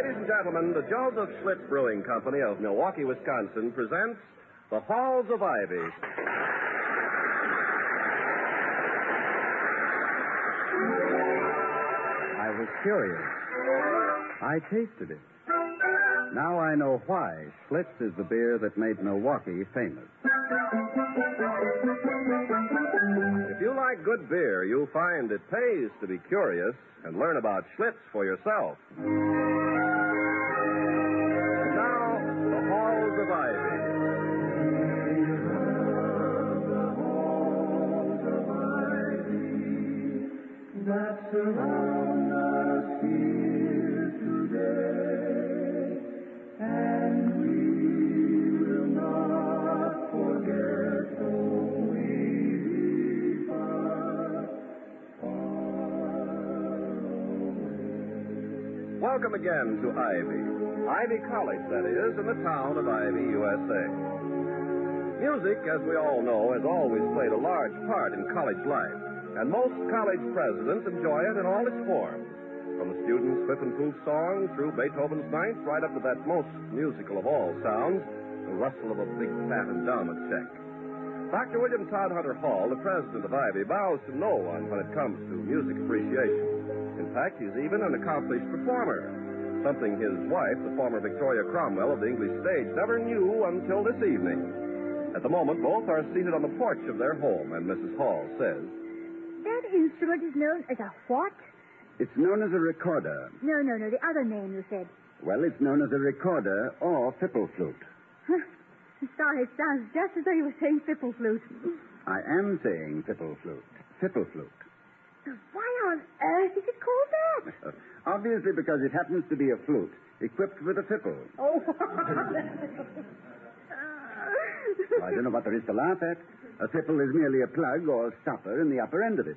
Ladies and gentlemen, the Joseph Schlitz Brewing Company of Milwaukee, Wisconsin presents The Halls of Ivy. I was curious. I tasted it. Now I know why Schlitz is the beer that made Milwaukee famous. If you like good beer, you'll find it pays to be curious and learn about Schlitz for yourself. Welcome again to Ivy. Ivy College, that is, in the town of Ivy, USA. Music, as we all know, has always played a large part in college life, and most college presidents enjoy it in all its forms. From the students' Whiffenpoof song through Beethoven's Ninth, right up to that most musical of all sounds, the rustle of a big fat endowment check. Dr. William Todd Hunter Hall, the president of Ivy, bows to no one when it comes to music appreciation. In fact, he's even an accomplished performer, something his wife, the former Victoria Cromwell of the English stage, never knew until this evening. At the moment, both are seated on the porch of their home, and Mrs. Hall says, instrument is known as a what? It's known as a recorder. No, no, no, the other name you said. Well, it's known as a recorder or fipple flute. Huh. Sorry, it sounds just as though you were saying fipple flute. I am saying fipple flute. Fipple flute. Why on earth is it called that? Obviously because it happens to be a flute equipped with a fipple. Oh. I don't know what there is to laugh at. A fipple is merely a plug or stopper in the upper end of it.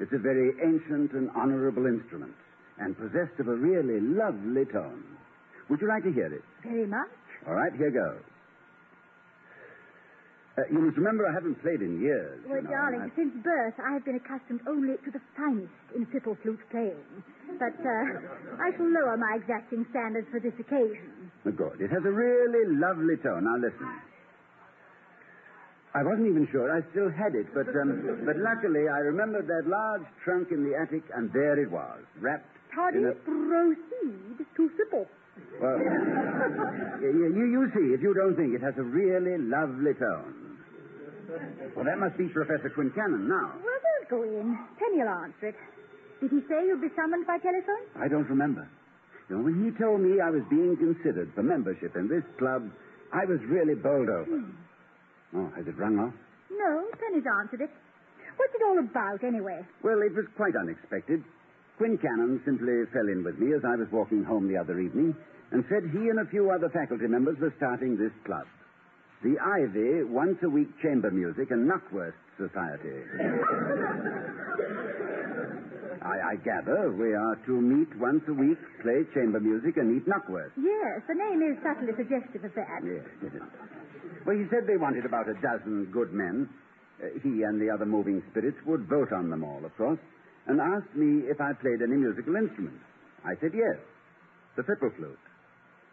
It's a very ancient and honorable instrument, and possessed of a really lovely tone. Would you like to hear it? Very much. All right, here goes. Uh, you must remember I haven't played in years. Well, you know, darling, I- since birth I have been accustomed only to the finest in fipple flute playing. But uh, I shall lower my exacting standards for this occasion. Oh, Good. It has a really lovely tone. Now listen. I wasn't even sure I still had it, but um, but luckily I remembered that large trunk in the attic, and there it was, wrapped in a. proceed to fiddle. Well, you, you, you see, if you don't think it has a really lovely tone. Well, that must be Professor Quincannon now. Well, don't go in. Penny'll answer it. Did he say you'd be summoned by telephone? I don't remember. When he told me I was being considered for membership in this club, I was really bowled over. Oh, has it rung off? No, Penny's answered it. What's it all about, anyway? Well, it was quite unexpected. Quincannon simply fell in with me as I was walking home the other evening and said he and a few other faculty members were starting this club. The Ivy Once a Week Chamber Music and Knockwurst Society. I, I gather we are to meet once a week, play chamber music, and eat knockwurst. Yes, the name is subtly suggestive of that. Yes, it is. Well, he said they wanted about a dozen good men. Uh, he and the other moving spirits would vote on them all, of course, and asked me if I played any musical instrument. I said yes, the fipple flute.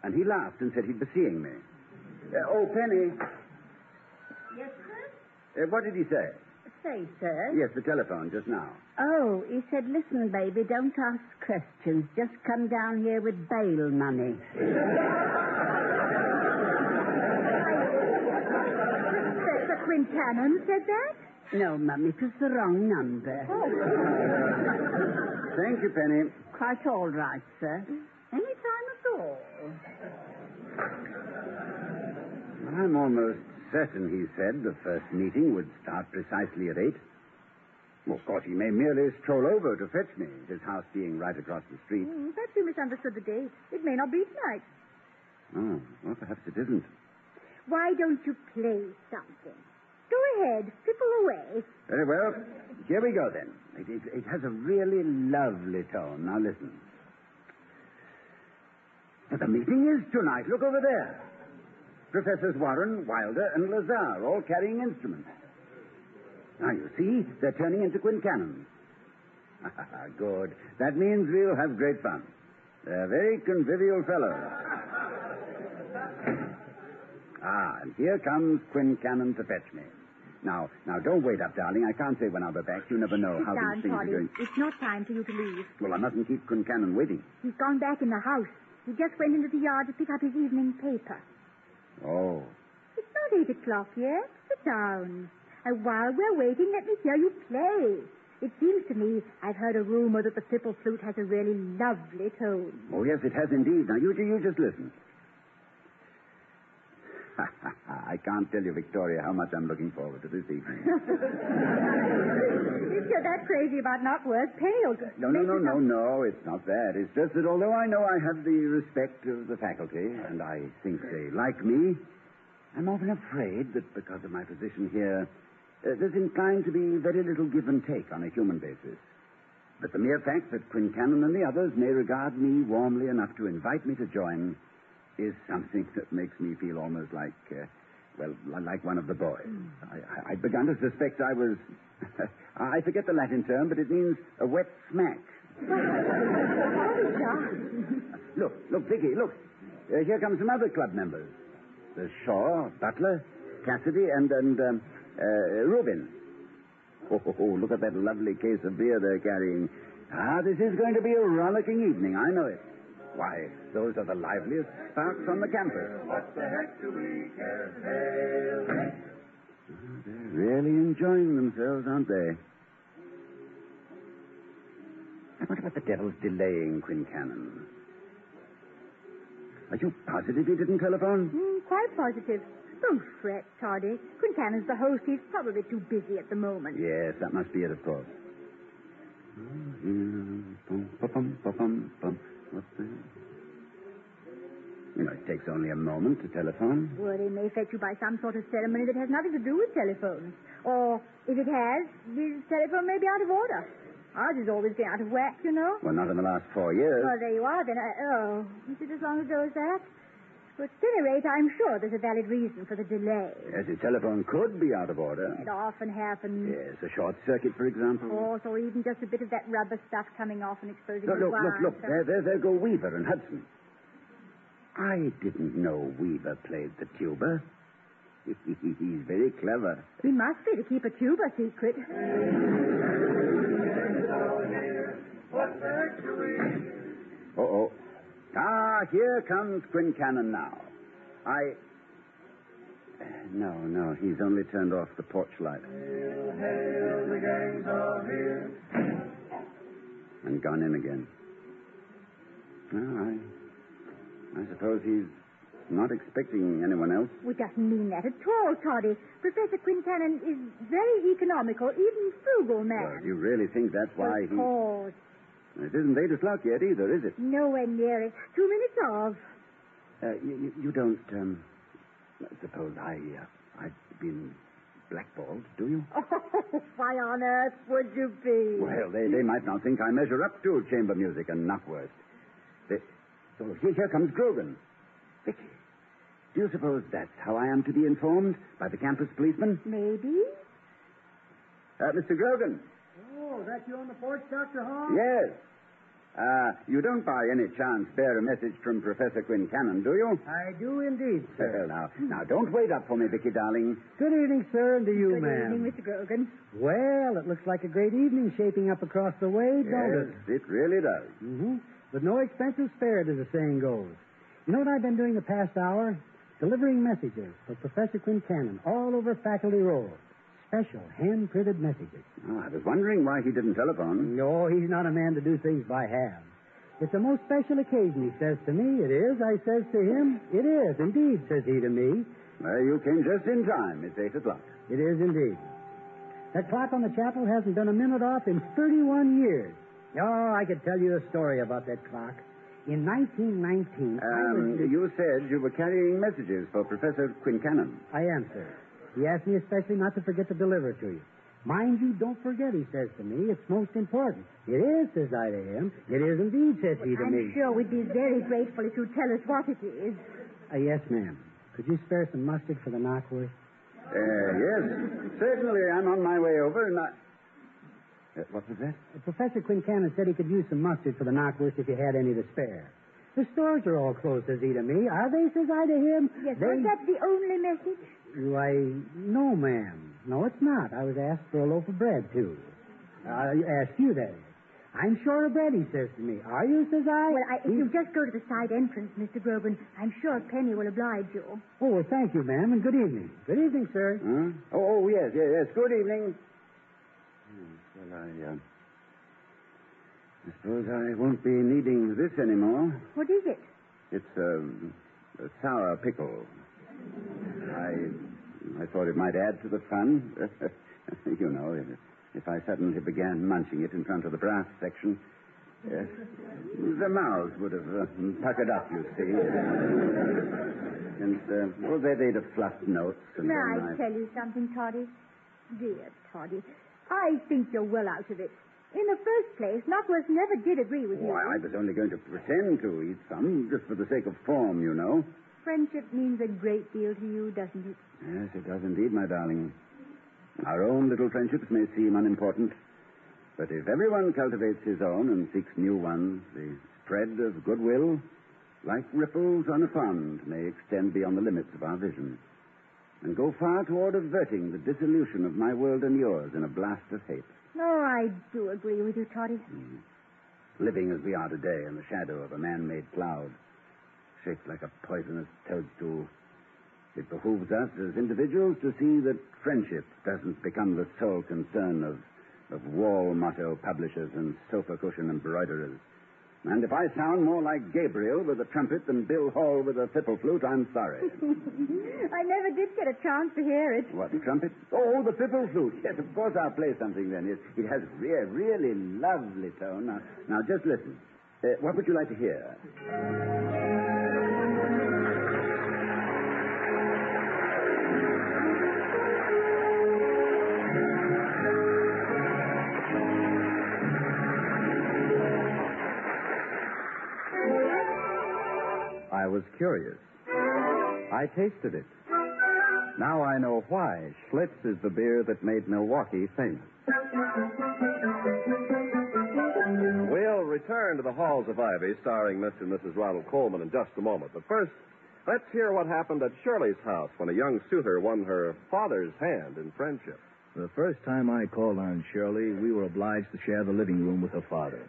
And he laughed and said he'd be seeing me. Uh, oh, Penny, Yes, sir? uh, what did he say? Say, sir. Yes, the telephone just now. Oh, he said, listen, baby, don't ask questions. Just come down here with bail money. Professor Quincannon said that? No, Mum, it was the wrong number. Oh. Thank you, Penny. Quite all right, sir. Any time at all. I'm almost certain, he said, the first meeting would start precisely at eight. Of course, he may merely stroll over to fetch me, his house being right across the street. Hmm, perhaps you misunderstood the date. It may not be tonight. Oh, well, perhaps it isn't. Why don't you play something? Go ahead, fiddle away. Very well. Here we go, then. It, it, it has a really lovely tone. Now, listen. But the meeting is tonight. Look over there. Professors Warren, Wilder, and Lazar all carrying instruments. Now, you see, they're turning into Quincannon. Good. That means we'll have great fun. They're very convivial fellows. Ah, and here comes Quincannon to fetch me. Now, now, don't wait up, darling. I can't say when I'll be back. You never know Sit how down, these things Toddy. are going. It's not time for you to leave. Well, I mustn't keep Quincannon waiting. He's gone back in the house. He just went into the yard to pick up his evening paper. Oh. It's not eight o'clock yet. Sit down. And while we're waiting, let me hear you play. It seems to me I've heard a rumor that the fipple flute has a really lovely tone. Oh, yes, it has indeed. Now, you, you just listen. I can't tell you, Victoria, how much I'm looking forward to this evening. if you're that crazy about Knockwurst, Penny will No, no, no, no, no. It's not that. It's just that although I know I have the respect of the faculty, and I think they like me, I'm often afraid that because of my position here, uh, there's inclined to be very little give and take on a human basis. But the mere fact that Quincannon and the others may regard me warmly enough to invite me to join is something that makes me feel almost like, uh, well, like one of the boys. I, I, I'd begun to suspect I was, I forget the Latin term, but it means a wet smack. look, look, Vicky, look. Uh, here come some other club members. There's Shaw, Butler, Cassidy, and, and um, uh, Rubin. Oh, oh, oh, look at that lovely case of beer they're carrying. Ah, this is going to be a rollicking evening, I know it. Why, those are the liveliest sparks on the campus. What the heck do we care? Hail. They're really enjoying themselves, aren't they? I wonder what the devil's delaying Quincannon. Are you positive he didn't telephone? Mm, quite positive. Don't fret, Toddy. Quincannon's the host. He's probably too busy at the moment. Yes, that must be it, of course. Bum, ba-bum, ba-bum, bum. What's that? You know, it takes only a moment to telephone. Well, they may fetch you by some sort of ceremony that has nothing to do with telephones. Or, if it has, the telephone may be out of order. Ours has always been out of whack, you know. Well, not in the last four years. Well, there you are, then. I, oh, is it as long ago as that? But at any rate, I'm sure there's a valid reason for the delay. Yes, the telephone could be out of order. It often happens. Yes, a short circuit, for example. Oh, or, or even just a bit of that rubber stuff coming off and exposing Look, the look, look, wire. look. There, there, there go Weaver and Hudson. I didn't know Weaver played the tuba. He's very clever. He must be to keep a tuba secret. What the Ah, here comes Quincannon now. I... No, no, he's only turned off the porch light Hail, hail, the gang's all here. and gone in again. Well, I... I suppose he's not expecting anyone else. We doesn't mean that at all, Toddy. Professor Quincannon is very economical, even frugal Well, man. you really think that's why of he... course. It isn't eight o'clock yet either, is it? Nowhere near it. Two minutes of. Uh, you, you- don't, um... Suppose I, uh, I've been blackballed, do you? Oh, why on earth would you be? Well, they, they might not think I measure up to chamber music and Knockwurst. They, so here, here comes Grogan. Vicky, do you suppose that's how I am to be informed by the campus policeman? Maybe. Uh, Mr. Grogan? Oh, that you on the porch, Dr. Hall? Yes. Uh, you don't by any chance bear a message from Professor Quincannon, do you? I do indeed, Well, sir. now, now, don't wait up for me, Vicky, darling. Good evening, sir, and to you, Good ma'am. evening, Mr. Grogan. Well, it looks like a great evening shaping up across the way, don't Yes, it? it really does. Mm-hmm. But no expenses spared, as the saying goes. You know what I've been doing the past hour? Delivering messages for Professor Quincannon all over Faculty Row. Special hand-printed messages. Oh, I was wondering why he didn't telephone. No, he's not a man to do things by halves. It's a most special occasion, he says to me. It is, I says to him. It is, indeed, says he to me. Well, you came just in time. It's eight o'clock. It is indeed. That clock on the chapel hasn't been a minute off in 31 years. Oh, I could tell you a story about that clock. In 1919, I Um, was... you said you were carrying messages for Professor Quincannon. I am, sir. He asked me especially not to forget to deliver it to you. Mind you, don't forget, he says to me. It's most important. It is, says I to him. It is indeed, says he to me. I'm me. sure we'd be very grateful if you'd tell us what it is. Uh, yes, ma'am. Could you spare some mustard for the Knockwurst? Uh, yes, certainly. I'm on my way over, and I... Uh, what was that? Uh, Professor Quincannon said he could use some mustard for the knockwurst if you had any to spare. The stores are all closed, says he to me. Are they, says I to him? Yes, they... was that the only message? Why, no, ma'am. No, it's not. I was asked for a loaf of bread, too. I asked you that. I'm short of bread, he says to me. Are you, says I? Well, I, if He- you just go to the side entrance, Mr. Grogan, I'm sure Penny will oblige you. Oh, well, thank you, ma'am, and good evening. Good evening, sir. Huh? Oh, oh, yes, yes, yes. Good evening. Hmm, Well, I, uh, I suppose I won't be needing this anymore. What is it? It's um, a sour pickle. I, I thought it might add to the fun. you know, if, if I suddenly began munching it in front of the brass section, uh, the mouths would have uh, puckered up, you see. and, uh, well, they, they'd have fluffed notes. And May I I- tell you something, Toddy? Dear Toddy, I think you're well out of it. In the first place, Knockwurst never did agree with you. Why, I was only going to pretend to eat some, just for the sake of form, you know. Friendship means a great deal to you, doesn't it? Yes, it does indeed, my darling. Our own little friendships may seem unimportant, but if everyone cultivates his own and seeks new ones, the spread of goodwill, like ripples on a pond, may extend beyond the limits of our vision and go far toward averting the dissolution of my world and yours in a blast of hate. Oh, I do agree with you, Toddy. Hmm. living as we are today in the shadow of a man-made cloud, like a poisonous toadstool. It behooves us as individuals to see that friendship doesn't become the sole concern of, of wall motto publishers and sofa cushion embroiderers. And if I sound more like Gabriel with a trumpet than Bill Hall with a fipple flute, I'm sorry. I never did get a chance to hear it. What, the trumpet? Oh, the fipple flute. Yes, of course I'll play something then. It, it has a re- really lovely tone. Now, now just listen. Uh, what would you like to hear? Was curious. I tasted it. Now I know why Schlitz is the beer that made Milwaukee famous. We'll return to the Halls of Ivy, starring Mr. and Mrs. Ronald Colman, in just a moment. But first, let's hear what happened at Shirley's house when a young suitor won her father's hand in friendship. The first time I called on Shirley, we were obliged to share the living room with her father.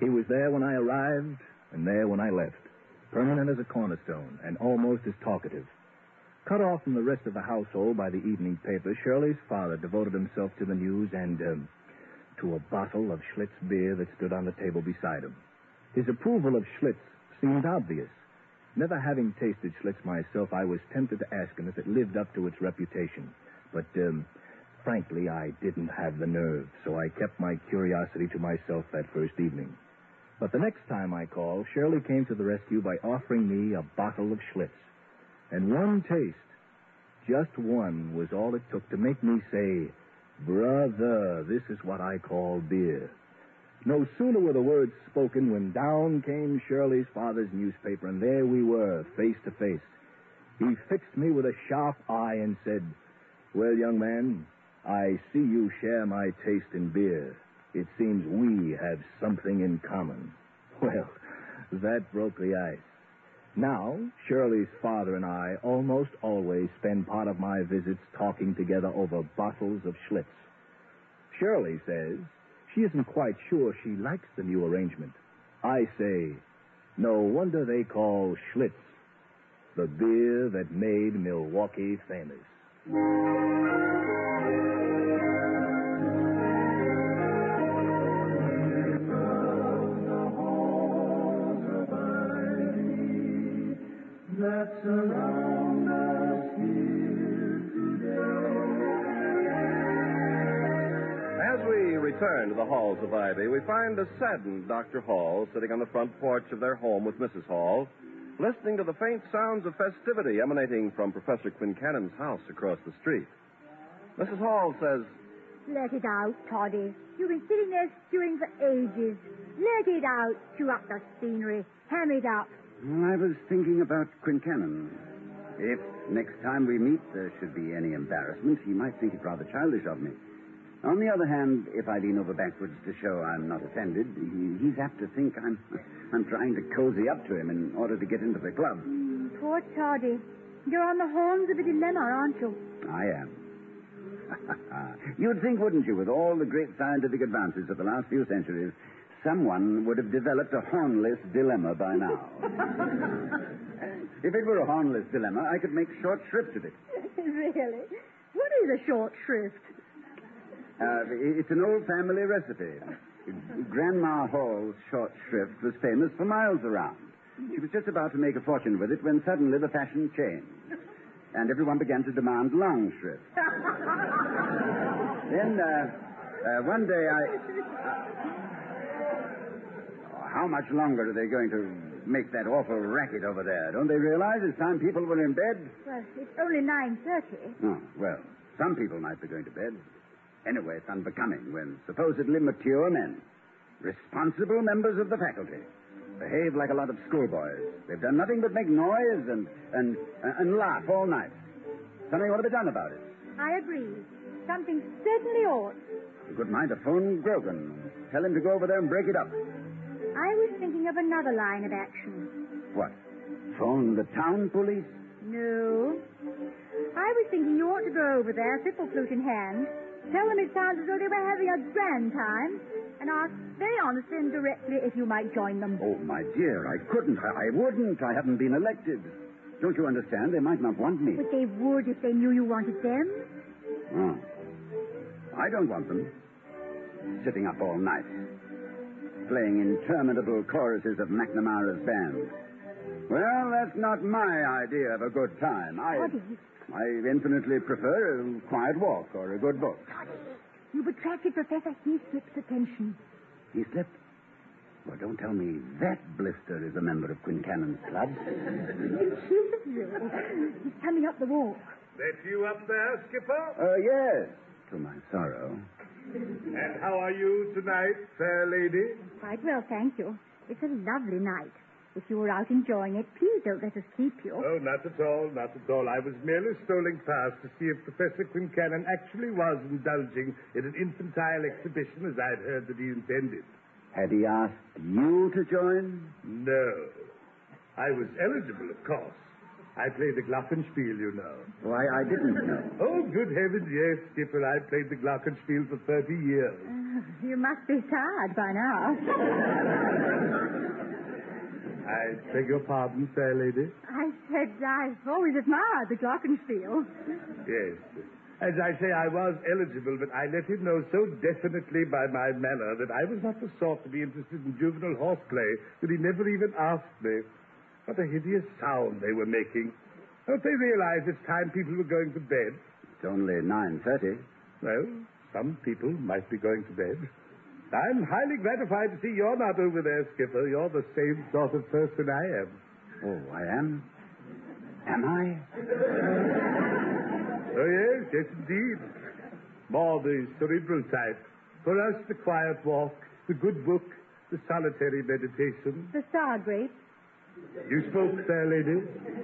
He was there when I arrived and there when I left, permanent as a cornerstone and almost as talkative. Cut off from the rest of the household by the evening paper, Shirley's father devoted himself to the news and um, to a bottle of Schlitz beer that stood on the table beside him. His approval of Schlitz seemed obvious. Never having tasted Schlitz myself, I was tempted to ask him if it lived up to its reputation. But, um, frankly, I didn't have the nerve, so I kept my curiosity to myself that first evening. But the next time I called, Shirley came to the rescue by offering me a bottle of Schlitz. And one taste, just one, was all it took to make me say, Brother, this is what I call beer. No sooner were the words spoken when down came Shirley's father's newspaper, and there we were, face to face. He fixed me with a sharp eye and said, Well, young man, I see you share my taste in beer. It seems we have something in common. Well, that broke the ice. Now, Shirley's father and I almost always spend part of my visits talking together over bottles of Schlitz. Shirley says she isn't quite sure she likes the new arrangement. I say, no wonder they call Schlitz the beer that made Milwaukee famous. Return to the halls of Ivy, we find a saddened Dr. Hall sitting on the front porch of their home with Mrs. Hall, listening to the faint sounds of festivity emanating from Professor Quincannon's house across the street. Mrs. Hall says, Let it out, Toddy. You've been sitting there stewing for ages. Let it out. Chew up the scenery. Ham it up. I was thinking about Quincannon. If next time we meet there should be any embarrassment, he might think it rather childish of me. On the other hand, if I lean over backwards to show I'm not offended, he, he's apt to think I'm, I'm trying to cozy up to him in order to get into the club. Mm, poor Toddy. You're on the horns of a dilemma, aren't you? I am. You'd think, wouldn't you, with all the great scientific advances of the last few centuries, someone would have developed a hornless dilemma by now. if it were a hornless dilemma, I could make short shrift of it. really? What is a short shrift? Uh, it's an old family recipe. Grandma Hall's short shrift was famous for miles around. She was just about to make a fortune with it when suddenly the fashion changed. And everyone began to demand long shrift. then, uh, uh, one day I. How much longer are they going to make that awful racket over there? Don't they realize it's time people were in bed? Well, it's only 9.30. Oh, well, some people might be going to bed. Anyway, it's unbecoming when supposedly mature men, responsible members of the faculty, behave like a lot of schoolboys. They've done nothing but make noise and, and, and laugh all night. Something ought to be done about it. I agree. Something certainly ought. You could mind to phone Grogan. Tell him to go over there and break it up. I was thinking of another line of action. What? Phone the town police? No. I was thinking you ought to go over there, fipple flute in hand, Tell them it sounds as though they were having a grand time, and ask very honestly and directly if you might join them. Oh, my dear, I couldn't. I, I wouldn't. I haven't been elected. Don't you understand? They might not want me. But they would if they knew you wanted them. Oh. I don't want them. Sitting up all night, playing interminable choruses of McNamara's band. Well, that's not my idea of a good time. I. I infinitely prefer a quiet walk or a good book. You've attracted Professor Heathcliff's attention. Heathcliff? Well, don't tell me that blister is a member of Quincannon's club. He's coming up the walk. That you up there, Skipper? Uh, yes, to my sorrow. And how are you tonight, fair lady? Quite well, thank you. It's a lovely night. If you were out enjoying it, please don't let us keep you. Oh, not at all, not at all. I was merely strolling past to see if Professor Quincannon actually was indulging in an infantile exhibition as I'd heard that he intended. Had he asked you to join? No. I was eligible, of course. I played the Glockenspiel, you know. Why, I didn't know. Oh, good heavens, yes, Skipper. I played the Glockenspiel for 30 years. Uh, you must be tired by now. I beg your pardon, fair lady? I said I've always admired the glockenspiel. Yes. As I say, I was eligible, but I let him know so definitely by my manner that I was not the sort to be interested in juvenile horseplay that he never even asked me. What a hideous sound they were making. Don't they realize it's time people were going to bed? It's only 9.30. Well, some people might be going to bed. I'm highly gratified to see you're not over there, Skipper. You're the same sort of person I am. Oh, I am? Am I? oh, yes, yes, indeed. More the cerebral type. For us, the quiet walk, the good book, the solitary meditation. The star grape. You spoke, fair lady.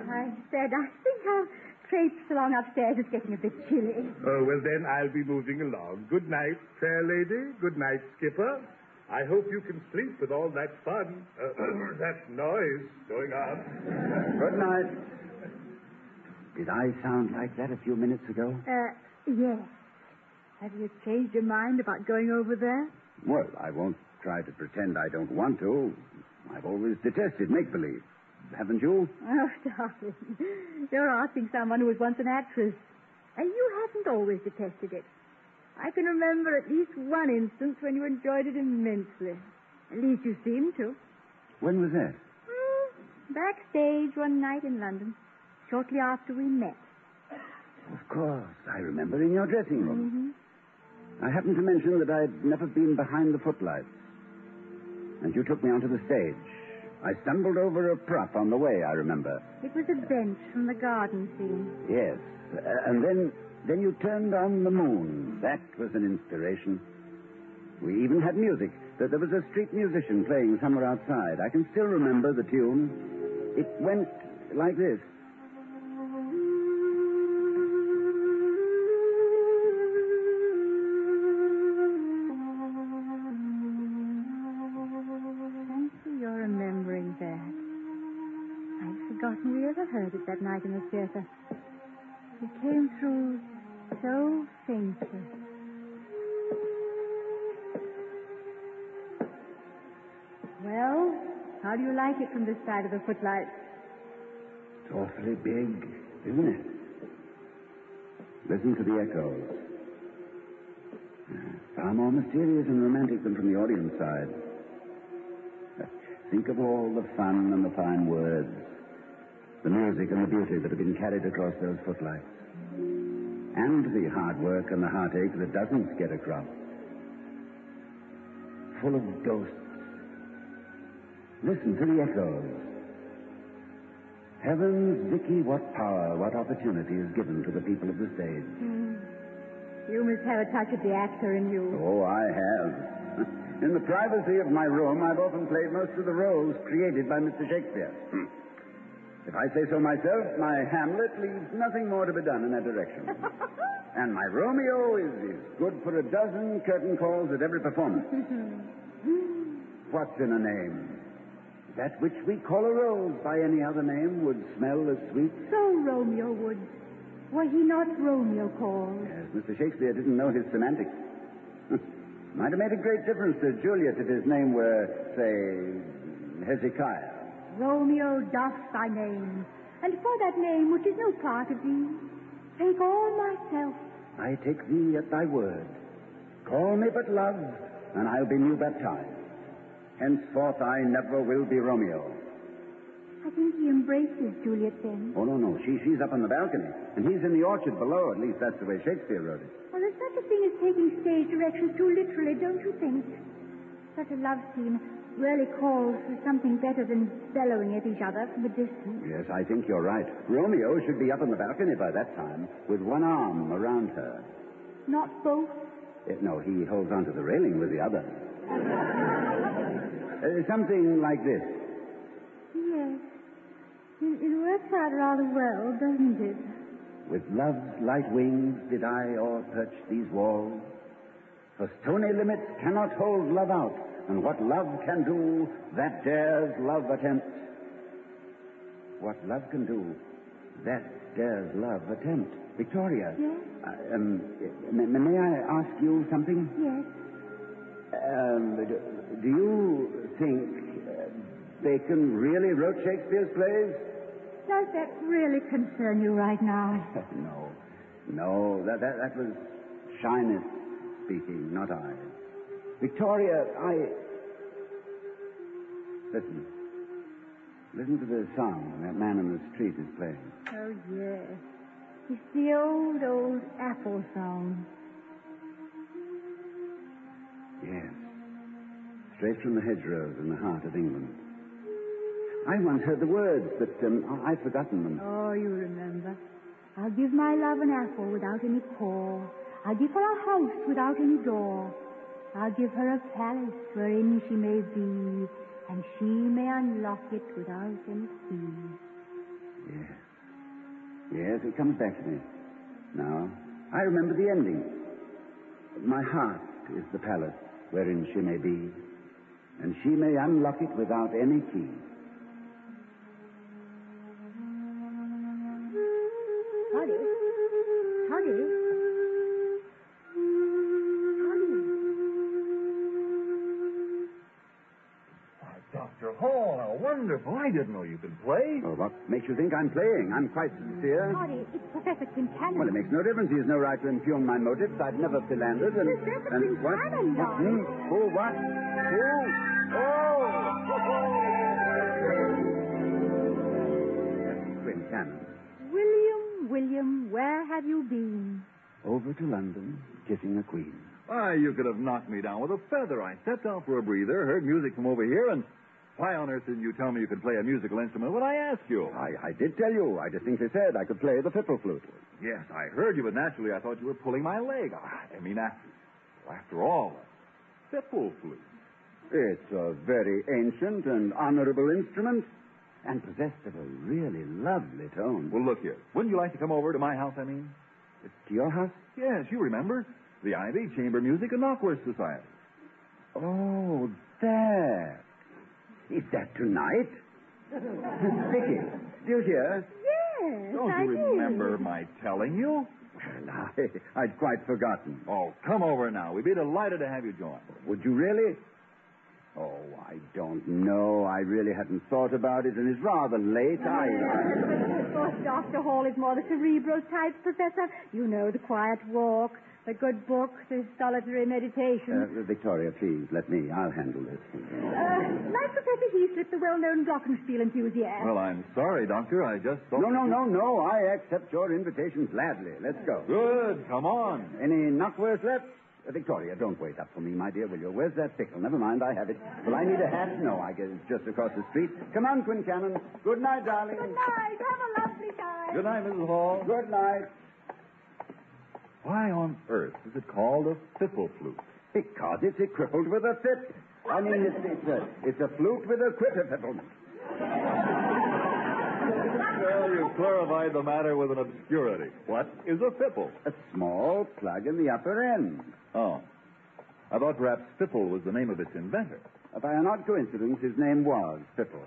I said, I think I'll traipse along upstairs. It's getting a bit chilly. Oh, well, then I'll be moving along. Good night, fair lady. Good night, Skipper. I hope you can sleep with all that fun, uh, that noise going on. Good night. Did I sound like that a few minutes ago? Uh, yes. Have you changed your mind about going over there? Well, I won't try to pretend I don't want to. I've always detested make believe haven't you? Oh, darling. You're asking someone who was once an actress. And you haven't always detested it. I can remember at least one instance when you enjoyed it immensely. At least you seemed to. When was that? Mm, backstage one night in London, shortly after we met. Of course. I remember in your dressing room. Mm-hmm. I happened to mention that I'd never been behind the footlights. And you took me onto the stage. I stumbled over a prop on the way, I remember. It was a bench from the garden scene. Yes. Uh, and then, then you turned on the moon. That was an inspiration. We even had music. There was a street musician playing somewhere outside. I can still remember the tune. It went like this. Heard it that night in the theater. It came through so faintly. Well, how do you like it from this side of the footlights? It's awfully big, isn't it? Listen to the echoes. Uh, far more mysterious and romantic than from the audience side. Think of all the fun and the fine words, the music and the beauty that have been carried across those footlights, and the hard work and the heartache that doesn't get across. Full of ghosts. Listen to the echoes. Heavens, Vicky, what power, what opportunity is given to the people of the stage. Hmm. You must have a touch of the actor in you. Oh, I have. In the privacy of my room, I've often played most of the roles created by Mr. Shakespeare. Hmm. If I say so myself, my Hamlet leaves nothing more to be done in that direction. and my Romeo is, is good for a dozen curtain calls at every performance. What's in a name? That which we call a rose by any other name would smell as sweet. So Romeo would. Were he not Romeo called? Yes, Mr. Shakespeare didn't know his semantics. Might have made a great difference to Juliet if his name were, say, Hezekiah. Romeo doth thy name, and for that name which is no part of thee, take all myself. I take thee at thy word. Call me but love, and I'll be new baptized. Henceforth I never will be Romeo. I think he embraces Juliet then. Oh, no, no. She, she's up on the balcony, and he's in the orchard below. At least that's the way Shakespeare wrote it. Well, there's such a thing as taking stage directions too literally, don't you think? Such a love scene really calls for something better than bellowing at each other from a distance. Yes, I think you're right. Romeo should be up on the balcony by that time, with one arm around her. Not both. Uh, no, he holds onto the railing with the other. Uh, something like this. Yes. It, it works out rather well, doesn't it? With love's light wings did I o'erperch these walls. For stony limits cannot hold love out, and what love can do, that dares love attempt. What love can do, that dares love attempt. Victoria. Yes? Uh, um, may, I ask you something? Yes. Um, do, do you think uh, Bacon really wrote Shakespeare's plays? Does that really concern you right now? no. No, that, that, that was shyness speaking, not I. Victoria, I. Listen. Listen to the song that man in the street is playing. Oh, yes. It's the old, old apple song. Yes. Straight from the hedgerows in the heart of England. I once heard the words, but um, I- I've forgotten them. Oh, you remember. I'll give my love an apple without any core. I'll give her a house without any door. I'll give her a palace wherein she may be, and she may unlock it without any key. Yes. Yes, it comes back to me. Now, I remember the ending. My heart is the palace wherein she may be, and she may unlock it without any key. Wonderful. I didn't know you could play. Oh, what makes you think I'm playing? I'm quite sincere. Toddy, it's Professor Quincannon. Well, it makes no difference. He has no right to impugn my motives. I've never philandered. And, Professor and what? Quincannon, what? darling. Hmm? Who? What? Who? Oh! Quincannon. William, William, where have you been? Over to London, kissing a queen. Why, you could have knocked me down with a feather. I stepped out for a breather, heard music from over here, and why on earth didn't you tell me you could play a musical instrument when I asked you? I, I did tell you. I distinctly said I could play the fipple flute. Yes, I heard you, but naturally I thought you were pulling my leg. Ah, I mean, after, after all, a fipple flute. It's a very ancient and honorable instrument, and possessed of a really lovely tone. Well, look here. Wouldn't you like to come over to my house, I mean? to your house? Yes, you remember. The Ivy Chamber Music and Knockwurst Society. Oh, that. Is that tonight? Vicky, do you hear? Yes, Don't I you did. remember my telling you? I, I'd quite forgotten. Oh, come over now. We'd be delighted to have you join. Would you really? Oh, I don't know. I really hadn't thought about it, and it's rather late. I. Of course, Dr. Hall is more the cerebral type, Professor. You know, the quiet walk, the good book, the solitary meditation. Uh, Victoria, please, let me. I'll handle this. Uh, like Professor Heathcliff, the well-known glockenspiel enthusiast. Well, I'm sorry, Doctor. I just thought. No, no, no, no. I accept your invitation gladly. Let's go. Good. Come on. Any knockwurst left? Uh, Victoria, don't wait up for me, my dear, will you? Where's that pickle? Never mind, I have it. Will I need a hat? No, I guess it's just across the street. Come on, Quincannon. Good night, darling. Good night. Have a lovely time. Good night, Mrs. Hall. Good night. Why on earth is it called a fipple flute? Because it's a crippled with a fit. I mean, it's, it's, a, it's a flute with a quitter Well, you've clarified the matter with an obscurity. What is a fipple? A small plug in the upper end. Oh. I thought perhaps fipple was the name of its inventor. Uh, By an odd coincidence, his name was Fipple.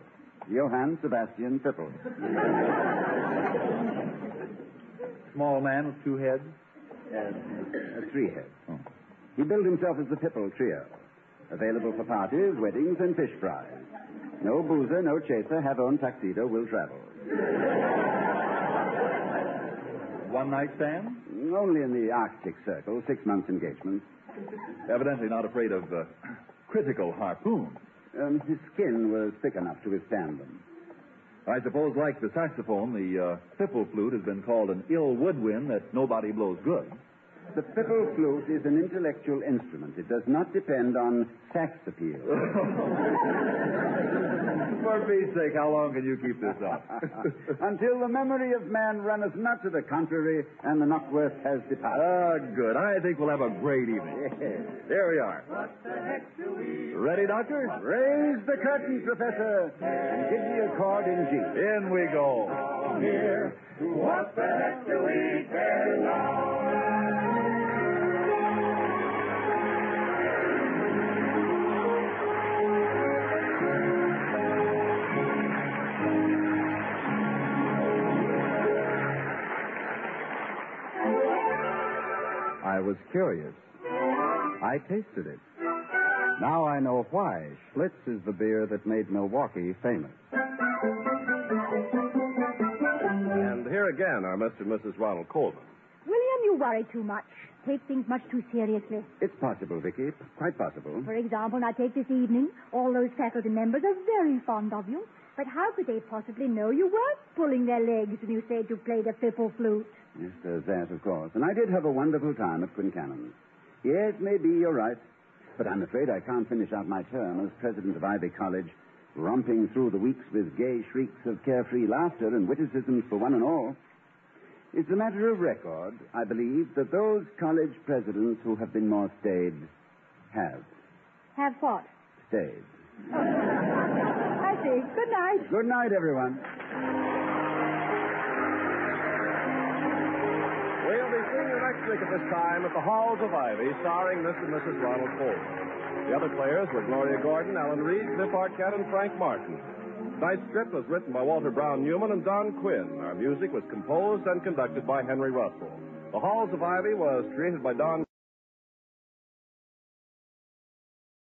Johann Sebastian Fipple. Small man with two heads? Uh, three heads. Oh. He billed himself as the Fipple Trio. Available for parties, weddings, and fish fries. No boozer, no chaser, have own tuxedo, will travel. One night stand? Only in the Arctic Circle, six months engagement. Evidently not afraid of uh, critical harpoons. Um, his skin was thick enough to withstand them. I suppose, like the saxophone, the uh, flute has been called an ill woodwind that nobody blows good. The fipple flute is an intellectual instrument. It does not depend on sax appeal. For Pete's sake, how long can you keep this up? Until the memory of man runneth not to the contrary, and the Knockwurst has departed. Ah, good. I think we'll have a great evening. There we are. We... Ready, Doctor? Raise the curtain, Professor, and give me a chord in G. In we go. What the heck do we care now? Was curious. I tasted it. Now I know why Schlitz is the beer that made Milwaukee famous. And here again are Mr. and Mrs. Ronald Colman. William, you worry too much. Take things much too seriously. It's possible, Vicky. Quite possible. For example, now take this evening. All those faculty members are very fond of you. But how could they possibly know you weren't pulling their legs when you said you played a fiddle flute? Yes, there's that, of course. And I did have a wonderful time at Quincannon. Yes, maybe you're right. But I'm afraid I can't finish out my term as president of Ivy College, romping through the weeks with gay shrieks of carefree laughter and witticisms for one and all. It's a matter of record, I believe, that those college presidents who have been more staid have Have what? stayed. I. Good night. Good night, everyone. We'll be seeing you next week at this time at the Halls of Ivy, starring Mr. and Mrs. Ronald Colman. The other players were Gloria Gordon, Alan Reed, Cliff Arquette, and Frank Martin. Tonight's script was written by Walter Brown Newman and Don Quinn. Our music was composed and conducted by Henry Russell. The Halls of Ivy was created by Don